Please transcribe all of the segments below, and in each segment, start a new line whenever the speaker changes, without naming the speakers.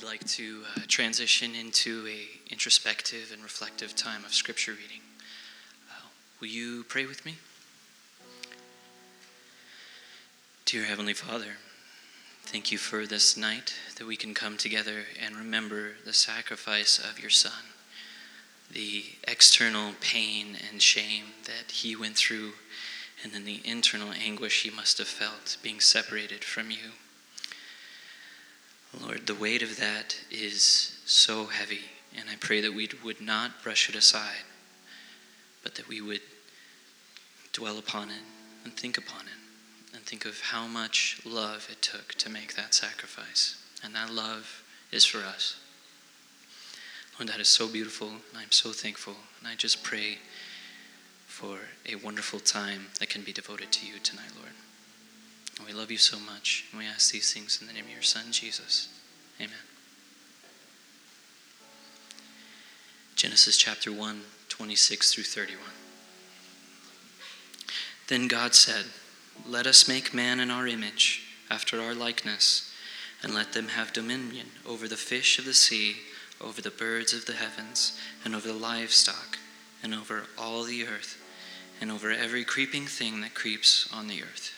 we'd like to uh, transition into a introspective and reflective time of scripture reading. Uh, will you pray with me? Dear Heavenly Father, thank you for this night that we can come together and remember the sacrifice of your Son, the external pain and shame that he went through, and then the internal anguish he must have felt being separated from you. Lord, the weight of that is so heavy, and I pray that we would not brush it aside, but that we would dwell upon it and think upon it, and think of how much love it took to make that sacrifice. And that love is for us. Lord, that is so beautiful, and I'm so thankful. And I just pray for a wonderful time that can be devoted to you tonight, Lord. And we love you so much. And we ask these things in the name of your Son, Jesus. Amen. Genesis chapter 1, 26 through 31. Then God said, Let us make man in our image, after our likeness, and let them have dominion over the fish of the sea, over the birds of the heavens, and over the livestock, and over all the earth, and over every creeping thing that creeps on the earth.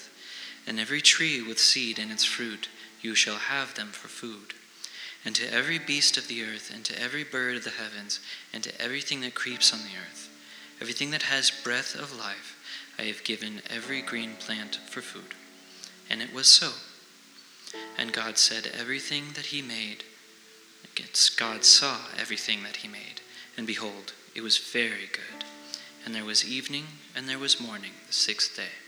and every tree with seed in its fruit, you shall have them for food. And to every beast of the earth, and to every bird of the heavens, and to everything that creeps on the earth, everything that has breath of life, I have given every green plant for food. And it was so. And God said, Everything that He made, God saw everything that He made, and behold, it was very good. And there was evening, and there was morning, the sixth day.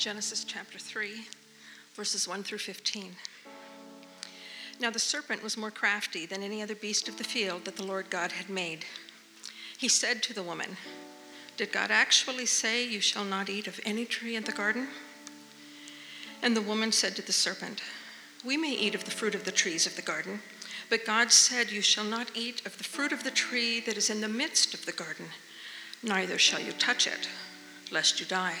Genesis chapter 3, verses 1 through 15. Now the serpent was more crafty than any other beast of the field that the Lord God had made. He said to the woman, Did God actually say, You shall not eat of any tree in the garden? And the woman said to the serpent, We may eat of the fruit of the trees of the garden, but God said, You shall not eat of the fruit of the tree that is in the midst of the garden, neither shall you touch it, lest you die.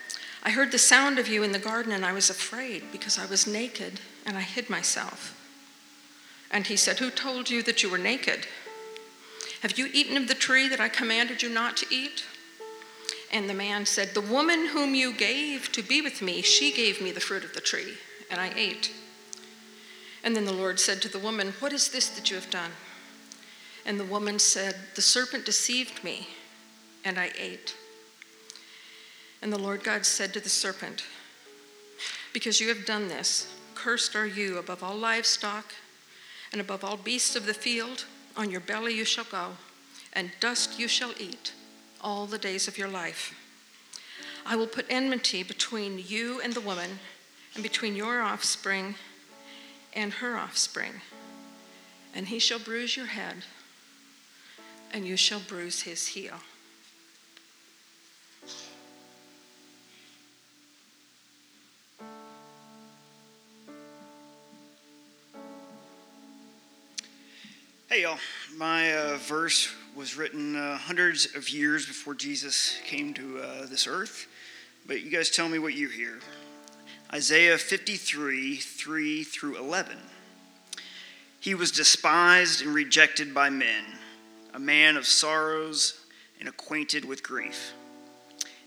I heard the sound of you in the garden, and I was afraid because I was naked and I hid myself. And he said, Who told you that you were naked? Have you eaten of the tree that I commanded you not to eat? And the man said, The woman whom you gave to be with me, she gave me the fruit of the tree, and I ate. And then the Lord said to the woman, What is this that you have done? And the woman said, The serpent deceived me, and I ate. And the Lord God said to the serpent, Because you have done this, cursed are you above all livestock and above all beasts of the field. On your belly you shall go, and dust you shall eat all the days of your life. I will put enmity between you and the woman, and between your offspring and her offspring. And he shall bruise your head, and you shall bruise his heel.
Hey, y'all. My uh, verse was written uh, hundreds of years before Jesus came to uh, this earth, but you guys tell me what you hear. Isaiah 53 3 through 11. He was despised and rejected by men, a man of sorrows and acquainted with grief.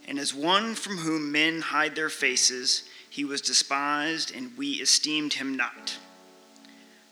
And as one from whom men hide their faces, he was despised, and we esteemed him not.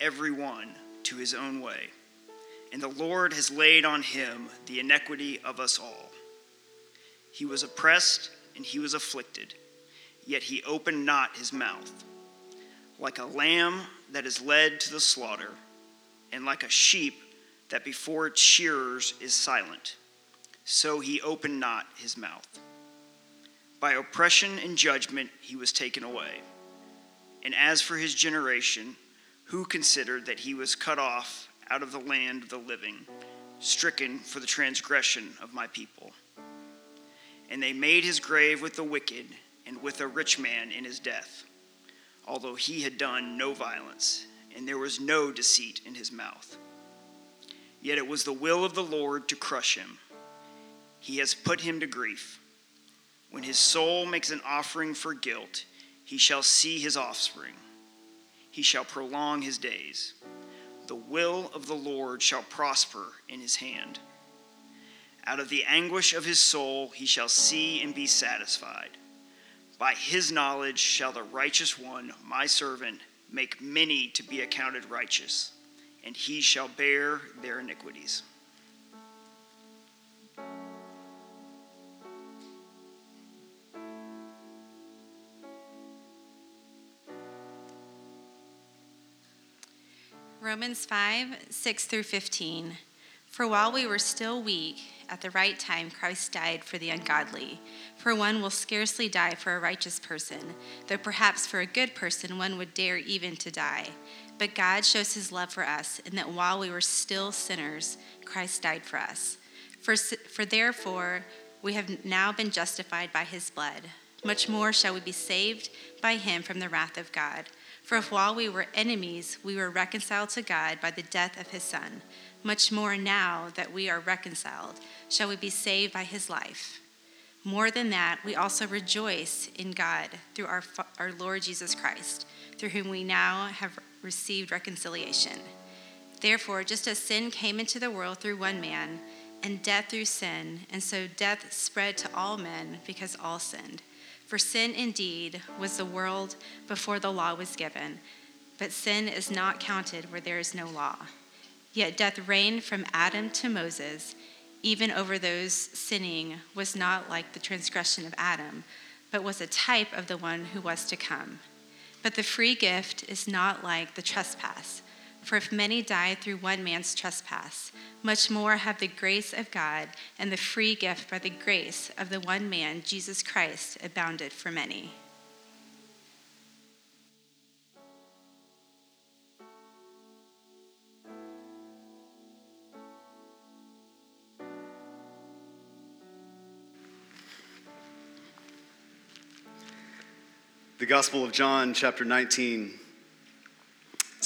every one to his own way. And the Lord has laid on him the iniquity of us all. He was oppressed and he was afflicted, yet he opened not his mouth. Like a lamb that is led to the slaughter, and like a sheep that before its shearers is silent, so he opened not his mouth. By oppression and judgment he was taken away. And as for his generation, who considered that he was cut off out of the land of the living, stricken for the transgression of my people. And they made his grave with the wicked and with a rich man in his death, although he had done no violence, and there was no deceit in his mouth. Yet it was the will of the Lord to crush him. He has put him to grief. When his soul makes an offering for guilt, he shall see his offspring he shall prolong his days. The will of the Lord shall prosper in his hand. Out of the anguish of his soul he shall see and be satisfied. By his knowledge shall the righteous one, my servant, make many to be accounted righteous, and he shall bear their iniquities.
Romans 5 6 through 15. For while we were still weak, at the right time Christ died for the ungodly. For one will scarcely die for a righteous person, though perhaps for a good person one would dare even to die. But God shows his love for us, in that while we were still sinners, Christ died for us. For, for therefore, we have now been justified by his blood. Much more shall we be saved by him from the wrath of God. For if while we were enemies, we were reconciled to God by the death of his Son, much more now that we are reconciled, shall we be saved by his life. More than that, we also rejoice in God through our, our Lord Jesus Christ, through whom we now have received reconciliation. Therefore, just as sin came into the world through one man, and death through sin, and so death spread to all men because all sinned. For sin indeed was the world before the law was given, but sin is not counted where there is no law. Yet death reigned from Adam to Moses, even over those sinning was not like the transgression of Adam, but was a type of the one who was to come. But the free gift is not like the trespass. For if many died through one man's trespass, much more have the grace of God and the free gift by the grace of the one man, Jesus Christ, abounded for many.
The Gospel of John, chapter 19.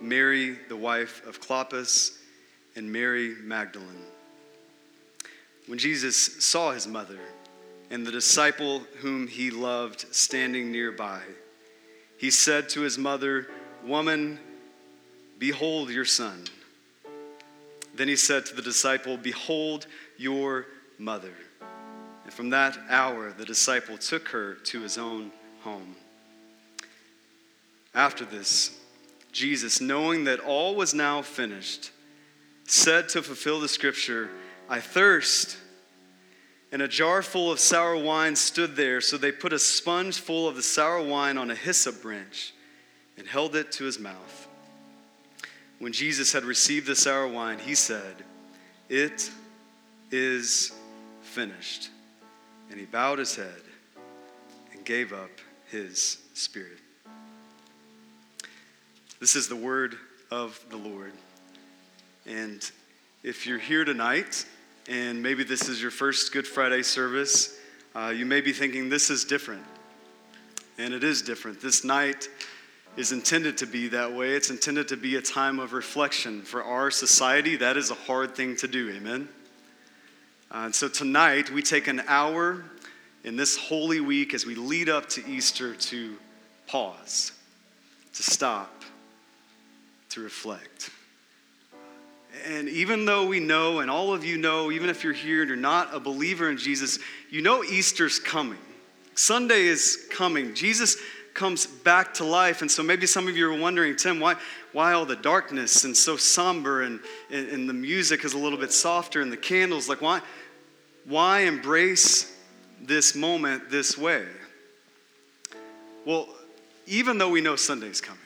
Mary, the wife of Clopas, and Mary Magdalene. When Jesus saw his mother and the disciple whom he loved standing nearby, he said to his mother, Woman, behold your son. Then he said to the disciple, Behold your mother. And from that hour, the disciple took her to his own home. After this, Jesus, knowing that all was now finished, said to fulfill the scripture, I thirst. And a jar full of sour wine stood there, so they put a sponge full of the sour wine on a hyssop branch and held it to his mouth. When Jesus had received the sour wine, he said, It is finished. And he bowed his head and gave up his spirit. This is the word of the Lord. And if you're here tonight, and maybe this is your first Good Friday service, uh, you may be thinking this is different. And it is different. This night is intended to be that way. It's intended to be a time of reflection. For our society, that is a hard thing to do. Amen? Uh, and so tonight, we take an hour in this holy week as we lead up to Easter to pause, to stop, to reflect. And even though we know, and all of you know, even if you're here and you're not a believer in Jesus, you know Easter's coming. Sunday is coming. Jesus comes back to life. And so maybe some of you are wondering, Tim, why, why all the darkness and so somber and, and, and the music is a little bit softer and the candles? Like, why, why embrace this moment this way? Well, even though we know Sunday's coming,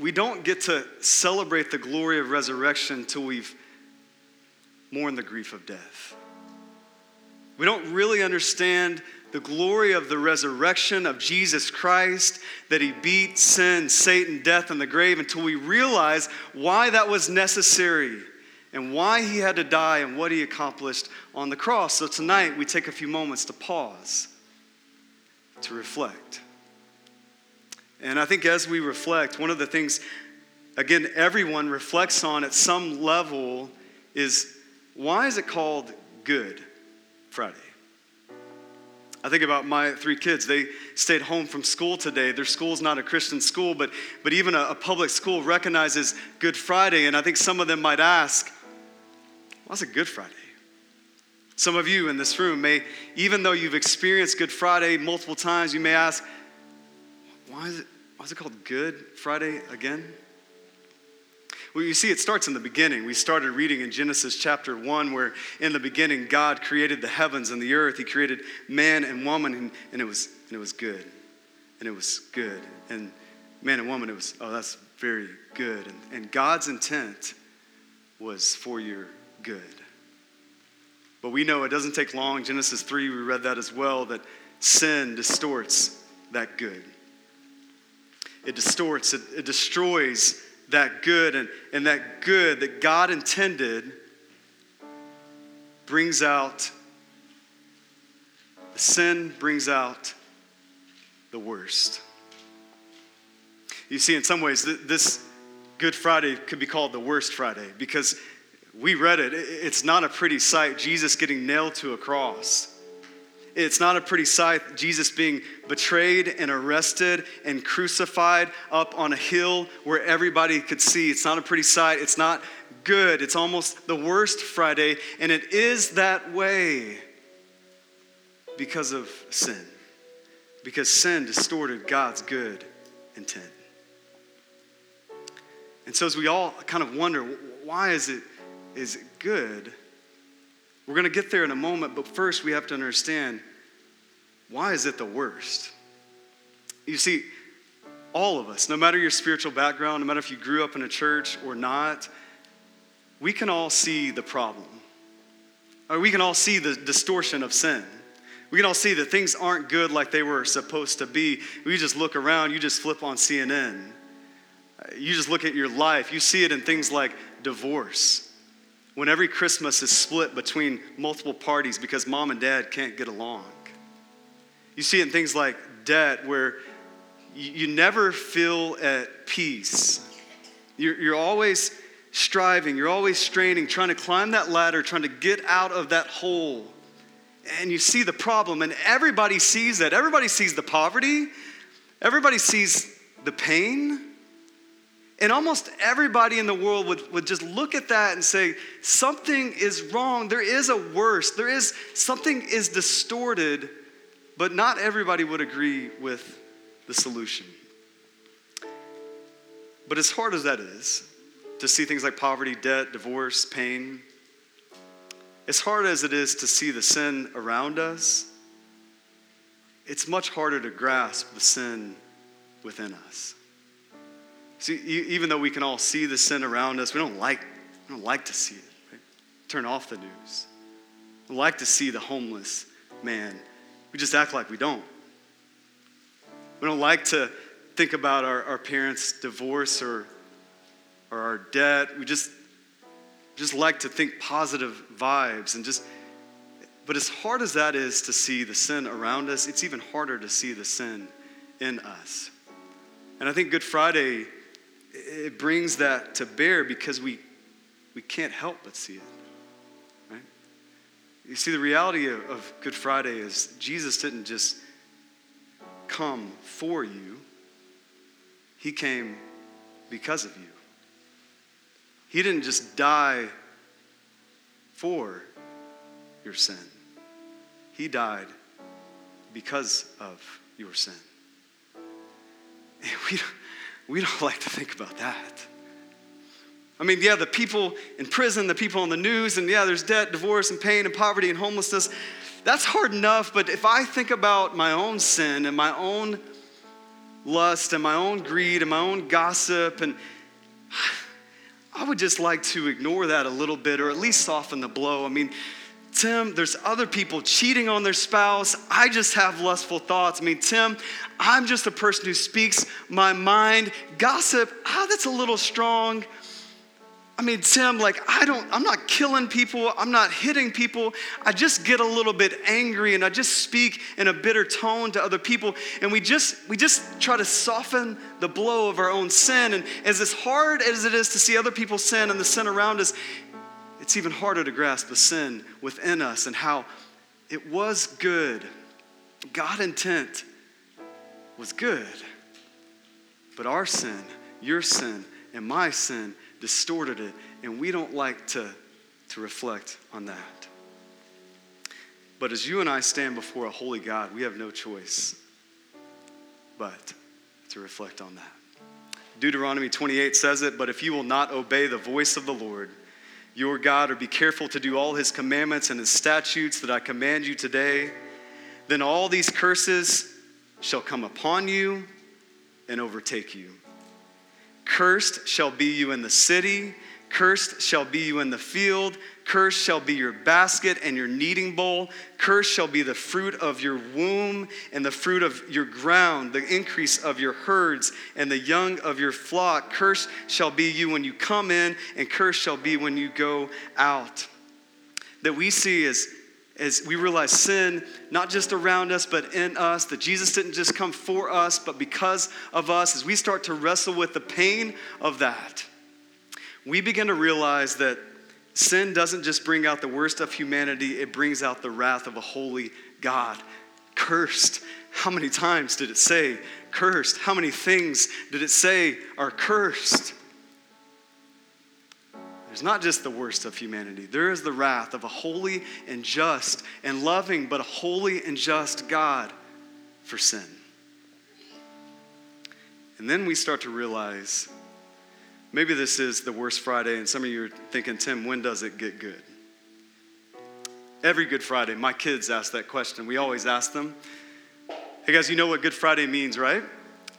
we don't get to celebrate the glory of resurrection until we've mourned the grief of death. We don't really understand the glory of the resurrection of Jesus Christ, that he beat sin, Satan, death, and the grave until we realize why that was necessary and why he had to die and what he accomplished on the cross. So tonight we take a few moments to pause, to reflect. And I think as we reflect, one of the things, again, everyone reflects on at some level is why is it called Good Friday? I think about my three kids. They stayed home from school today. Their school's not a Christian school, but, but even a, a public school recognizes Good Friday. And I think some of them might ask, What's a Good Friday? Some of you in this room may, even though you've experienced Good Friday multiple times, you may ask, why is it, is it called Good Friday again? Well, you see, it starts in the beginning. We started reading in Genesis chapter 1, where in the beginning God created the heavens and the earth. He created man and woman, and, and, it, was, and it was good. And it was good. And man and woman, it was, oh, that's very good. And, and God's intent was for your good. But we know it doesn't take long. Genesis 3, we read that as well, that sin distorts that good. It distorts, it, it destroys that good, and, and that good that God intended brings out the sin, brings out the worst. You see, in some ways, this Good Friday could be called the worst Friday because we read it. It's not a pretty sight, Jesus getting nailed to a cross. It's not a pretty sight, Jesus being betrayed and arrested and crucified up on a hill where everybody could see. It's not a pretty sight. It's not good. It's almost the worst Friday, and it is that way because of sin. Because sin distorted God's good intent. And so, as we all kind of wonder, why is it is it good? We're going to get there in a moment, but first we have to understand why is it the worst? You see, all of us, no matter your spiritual background, no matter if you grew up in a church or not, we can all see the problem. Or we can all see the distortion of sin. We can all see that things aren't good like they were supposed to be. We just look around, you just flip on CNN. You just look at your life, you see it in things like divorce. When every Christmas is split between multiple parties because mom and dad can't get along. You see it in things like debt, where you, never feel at peace. You're, you're always striving, you're always straining, trying to climb that ladder, trying to get out of that hole. And you see the problem, and everybody sees that. Everybody sees the poverty, everybody sees the pain. And almost everybody in the world would, would just look at that and say, something is wrong. There is a worse. There is something is distorted, but not everybody would agree with the solution. But as hard as that is, to see things like poverty, debt, divorce, pain, as hard as it is to see the sin around us, it's much harder to grasp the sin within us. See, even though we can all see the sin around us, we don't like, we don't like to see it. Right? Turn off the news. We like to see the homeless man. We just act like we don't. We don't like to think about our, our parents' divorce or, or our debt. We just, just like to think positive vibes and just but as hard as that is to see the sin around us, it's even harder to see the sin in us. And I think Good Friday it brings that to bear because we we can't help but see it. Right? You see, the reality of, of Good Friday is Jesus didn't just come for you, He came because of you. He didn't just die for your sin, He died because of your sin. And we don't, we don't like to think about that. I mean, yeah, the people in prison, the people on the news, and yeah, there's debt, divorce, and pain, and poverty, and homelessness that's hard enough, but if I think about my own sin and my own lust and my own greed and my own gossip, and I would just like to ignore that a little bit or at least soften the blow. I mean, Tim, there's other people cheating on their spouse. I just have lustful thoughts. I mean, Tim, I'm just a person who speaks my mind. Gossip, ah, that's a little strong. I mean, Tim, like, I don't, I'm not killing people, I'm not hitting people. I just get a little bit angry and I just speak in a bitter tone to other people. And we just, we just try to soften the blow of our own sin. And as hard as it is to see other people sin and the sin around us, it's even harder to grasp the sin within us and how it was good. God intent was good. But our sin, your sin, and my sin distorted it, and we don't like to, to reflect on that. But as you and I stand before a holy God, we have no choice but to reflect on that. Deuteronomy 28 says it, but if you will not obey the voice of the Lord, your God, or be careful to do all his commandments and his statutes that I command you today, then all these curses shall come upon you and overtake you. Cursed shall be you in the city, cursed shall be you in the field, cursed shall be your basket and your kneading bowl, cursed shall be the fruit of your womb and the fruit of your ground, the increase of your herds and the young of your flock. Cursed shall be you when you come in, and cursed shall be when you go out. That we see as as we realize sin, not just around us, but in us, that Jesus didn't just come for us, but because of us, as we start to wrestle with the pain of that, we begin to realize that sin doesn't just bring out the worst of humanity, it brings out the wrath of a holy God. Cursed. How many times did it say cursed? How many things did it say are cursed? There's not just the worst of humanity, there is the wrath of a holy and just and loving, but a holy and just God for sin. And then we start to realize maybe this is the worst Friday, and some of you are thinking, Tim, when does it get good? every Good Friday, my kids ask that question. We always ask them, hey guys, you know what Good Friday means, right?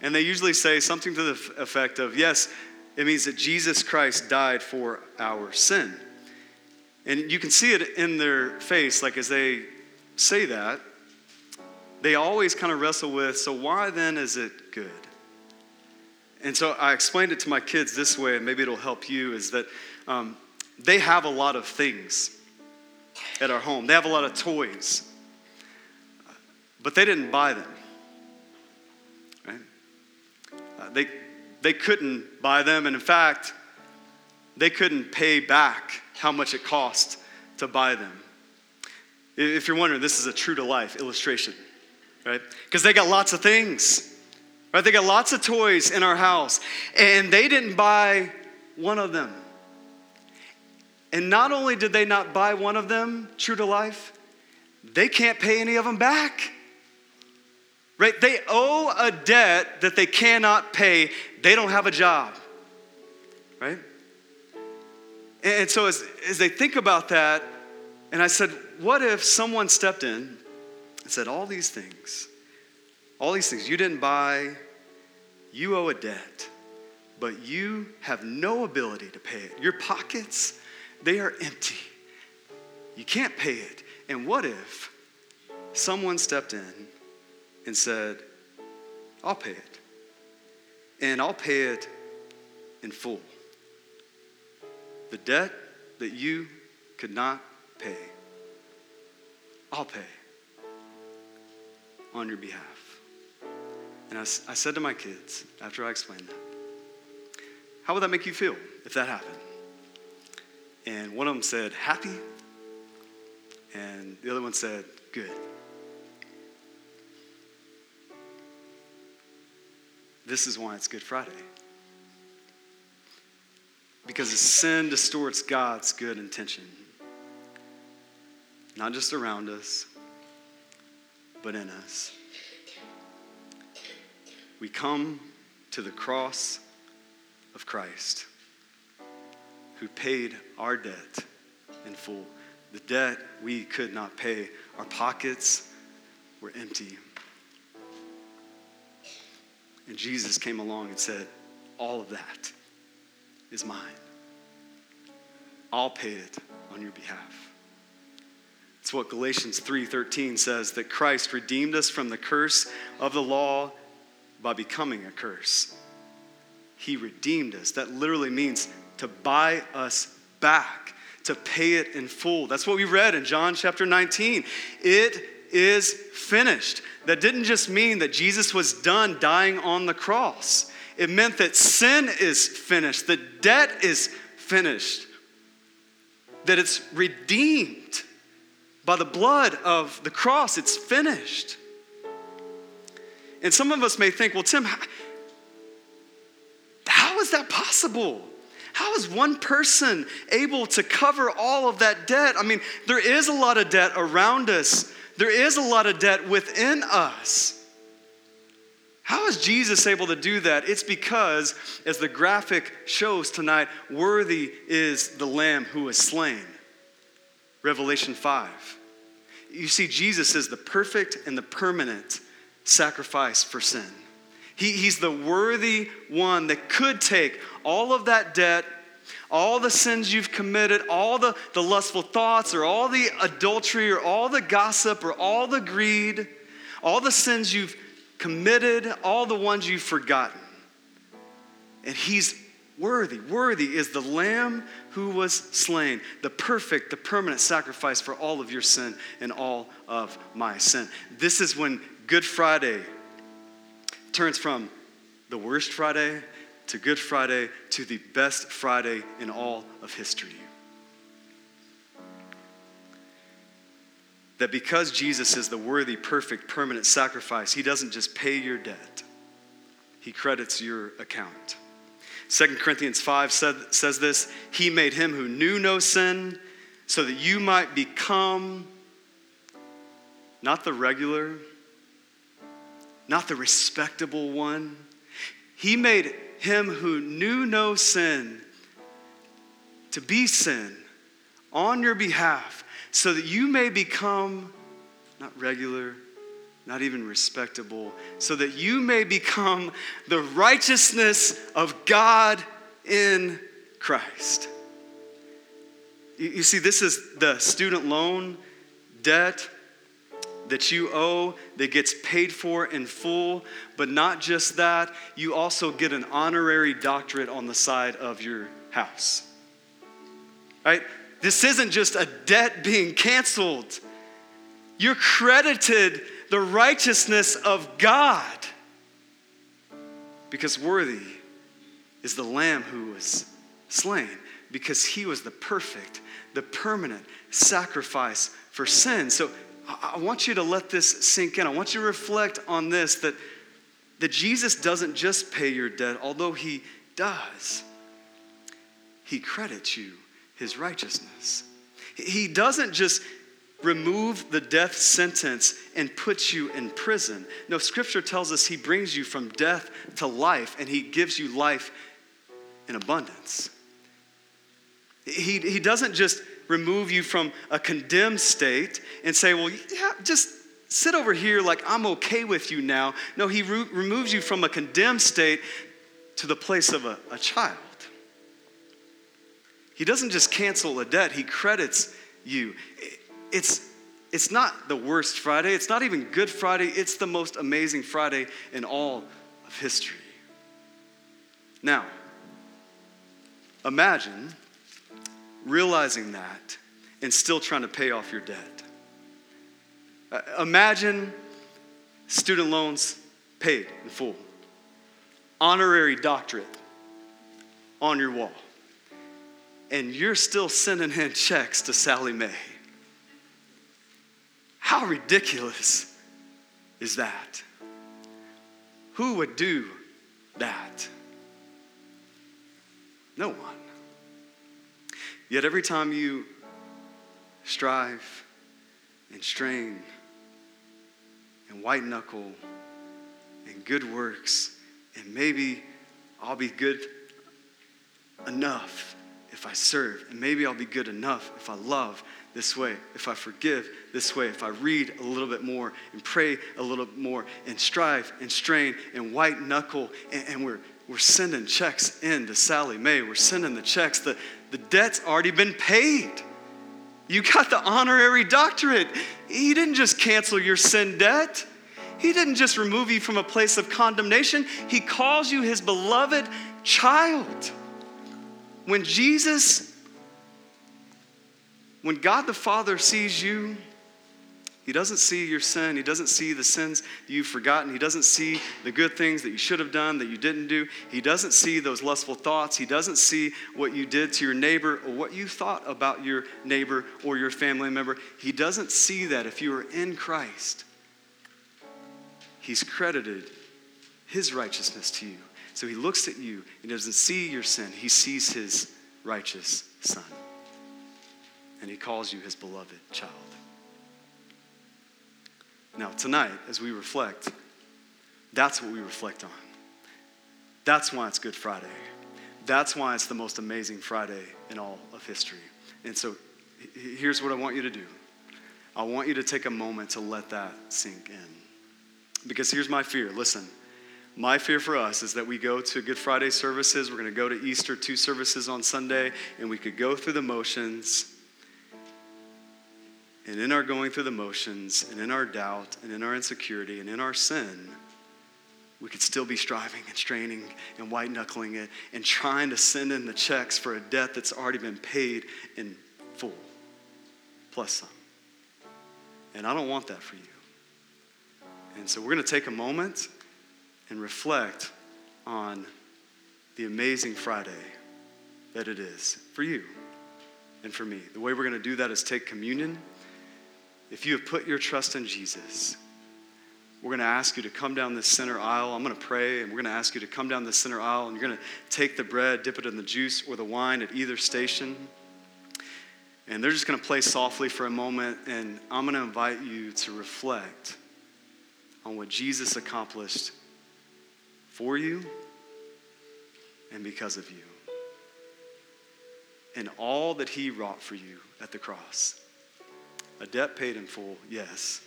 And they usually say something to the effect of, yes, it means that Jesus Christ died for our sin. And you can see it in their face, like as they say that, they always kind of wrestle with, so why then is it good? And so I explained it to my kids this way, and maybe it'll help you, is that um, they have a lot of things at our home. They have a lot of toys, but they didn't buy them. Right? Uh, they, they couldn't buy them, and in fact, they couldn't pay back how much it cost to buy them. If you're wondering, this is a true to life illustration, right? Because they got lots of things, right? They got lots of toys in our house, and they didn't buy one of them. And not only did they not buy one of them, true to life, they can't pay any of them back. Right? They owe a debt that they cannot pay. They don't have a job. Right? And so as, as they think about that, and I said, what if someone stepped in and said, all these things, all these things you didn't buy, you owe a debt, but you have no ability to pay it. Your pockets, they are empty. You can't pay it. And what if someone stepped in and said, I'll pay it. And I'll pay it in full. The debt that you could not pay, I'll pay on your behalf. And I, I said to my kids after I explained that, how would that make you feel if that happened? And one of them said, Happy. And the other one said, Good. This is why it's Good Friday. Because sin distorts God's good intention, not just around us, but in us. We come to the cross of Christ who paid our debt in full. The debt we could not pay. Our pockets were empty. And Jesus came along and said, All of that is mine. I'll pay it on your behalf. It's what Galatians 3:13 says that Christ redeemed us from the curse of the law by becoming a curse. He redeemed us. That literally means to buy us back, to pay it in full. That's what we read in John chapter 19. It is finished. That didn't just mean that Jesus was done dying on the cross, it meant that sin is finished, the debt is finished, that it's redeemed by the blood of the cross. It's finished. And some of us may think, well, Tim, how, is that possible? How is one person able to cover all of that debt? I mean, there is a lot of debt around us, there is a lot of debt within us. How is Jesus able to do that? It's because, as the graphic shows tonight, worthy is the Lamb who was slain. Revelation 5. You see, Jesus is the perfect and the permanent sacrifice for sin. He, he's the worthy one that could take all of that debt, all the sins you've committed, all the, the lustful thoughts, or all the adultery, or all the gossip, or all the greed, all the sins you've committed, all the ones you've forgotten. And he's worthy. Worthy is the Lamb who was slain, the perfect, the permanent sacrifice for all of your sin and all of my sin. This is when Good Friday turns from the worst Friday to Good Friday to the best Friday in all of history. That because Jesus is the worthy, perfect, permanent sacrifice, he doesn't just pay your debt, he credits your account. 2 Corinthians 5 said, says this He made him who knew no sin so that you might become not the regular, not the respectable one. He made him who knew no sin to be sin on your behalf so that you may become not regular, not even respectable, so that you may become the righteousness of God in Christ. You, see, this is the student loan debt that you owe that gets paid for in full, but not just that, you also get an honorary doctorate on the side of your house. Right? This isn't just a debt being canceled. You're credited the righteousness of God because worthy is the Lamb who was slain, because he was the perfect, the permanent sacrifice for sin. So I want you to let this sink in. I want you to reflect on this that, that Jesus doesn't just pay your debt, although he does. He credits you his righteousness. He doesn't just remove the death sentence and put you in prison. No, scripture tells us he brings you from death to life and he gives you life in abundance. He, he doesn't just remove you from a condemned state and say, well, yeah, just sit over here like I'm okay with you now. No, he re- removes you from a condemned state to the place of a, a child. He doesn't just cancel a debt, he credits you. It's, it's not the worst Friday, it's not even Good Friday, it's the most amazing Friday in all of history. Now, imagine realizing that and still trying to pay off your debt. Uh, imagine student loans paid in full, honorary doctorate on your wall, and you're still sending in checks to Sallie Mae. How ridiculous is that? Who would do that? No one. Yet every time you strive and strain and white knuckle and good works, and maybe I'll be good enough if I serve, and maybe I'll be good enough if I love this way, if I forgive this way, if I read a little bit more and pray a little more and strive and strain and white knuckle, and, and we're, we're sending checks in to Sallie Mae. We're sending the checks. The, the debt's already been paid. You got the honorary doctorate. He didn't just cancel your sin debt. He didn't just remove you from a place of condemnation. He calls you his beloved child. When Jesus, when God the Father sees you, he doesn't see your sin. He doesn't see the sins you've forgotten. He doesn't see the good things that you should have done that you didn't do. He doesn't see those lustful thoughts. He doesn't see what you did to your neighbor or what you thought about your neighbor or your family member. He doesn't see that if you are in Christ. He's credited his righteousness to you. So he looks at you. He doesn't see your sin, he sees his righteous son. And he calls you his beloved child. Now, tonight, as we reflect, that's what we reflect on. That's why it's Good Friday. That's why it's the most amazing Friday in all of history. And so, here's what I want you to do I want you to take a moment to let that sink in. Because here's my fear listen, my fear for us is that we go to Good Friday services, we're going to go to Easter, two services on Sunday, and we could go through the motions and in our going through the motions, and in our doubt, and in our insecurity, and in our sin, we could still be striving and straining and white knuckling it and trying to send in the checks for a debt that's already been paid in full, plus some. And I don't want that for you. And so we're going to take a moment and reflect on the amazing Friday that it is for you and for me. The way we're going to do that is take communion. If you have put your trust in Jesus, we're going to ask you to come down this center aisle. I'm going to pray, and we're going to ask you to come down the center aisle, and you're going to take the bread, dip it in the juice or the wine at either station. And they're just going to play softly for a moment, and I'm going to invite you to reflect on what Jesus accomplished for you and because of you, and all that he wrought for you at the cross. A debt paid in full, yes.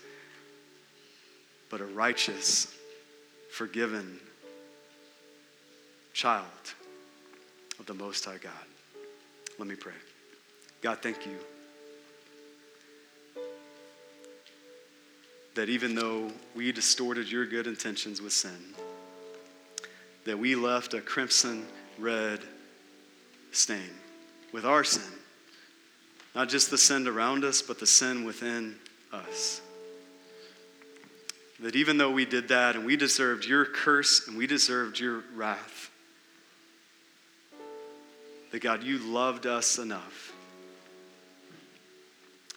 But a righteous, forgiven child of the Most High God. Let me pray. God, thank you that even though we distorted your good intentions with sin, that we left a crimson red stain with our sin. Not just the sin around us, but the sin within us. That even though we did that and we deserved your curse and we deserved your wrath, that God, you loved us enough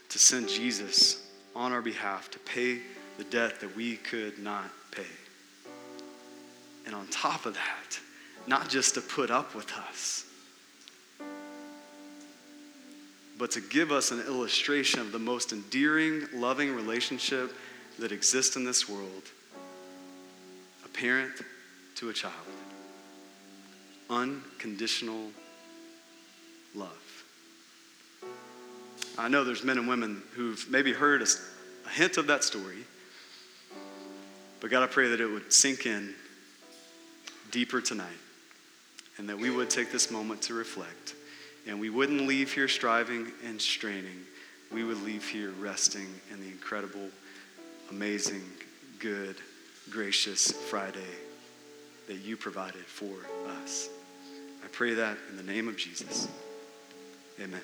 to send Jesus on our behalf to pay the debt that we could not pay. And on top of that, not just to put up with us, but to give us an illustration of the most endearing, loving relationship that exists in this world a parent to a child. Unconditional love. I know there's men and women who've maybe heard a, a hint of that story, but God, I pray that it would sink in deeper tonight and that we would take this moment to reflect and we wouldn't leave here striving and straining. We would leave here resting in the incredible, amazing, good, gracious Friday that you provided for us. I pray that in the name of Jesus. Amen.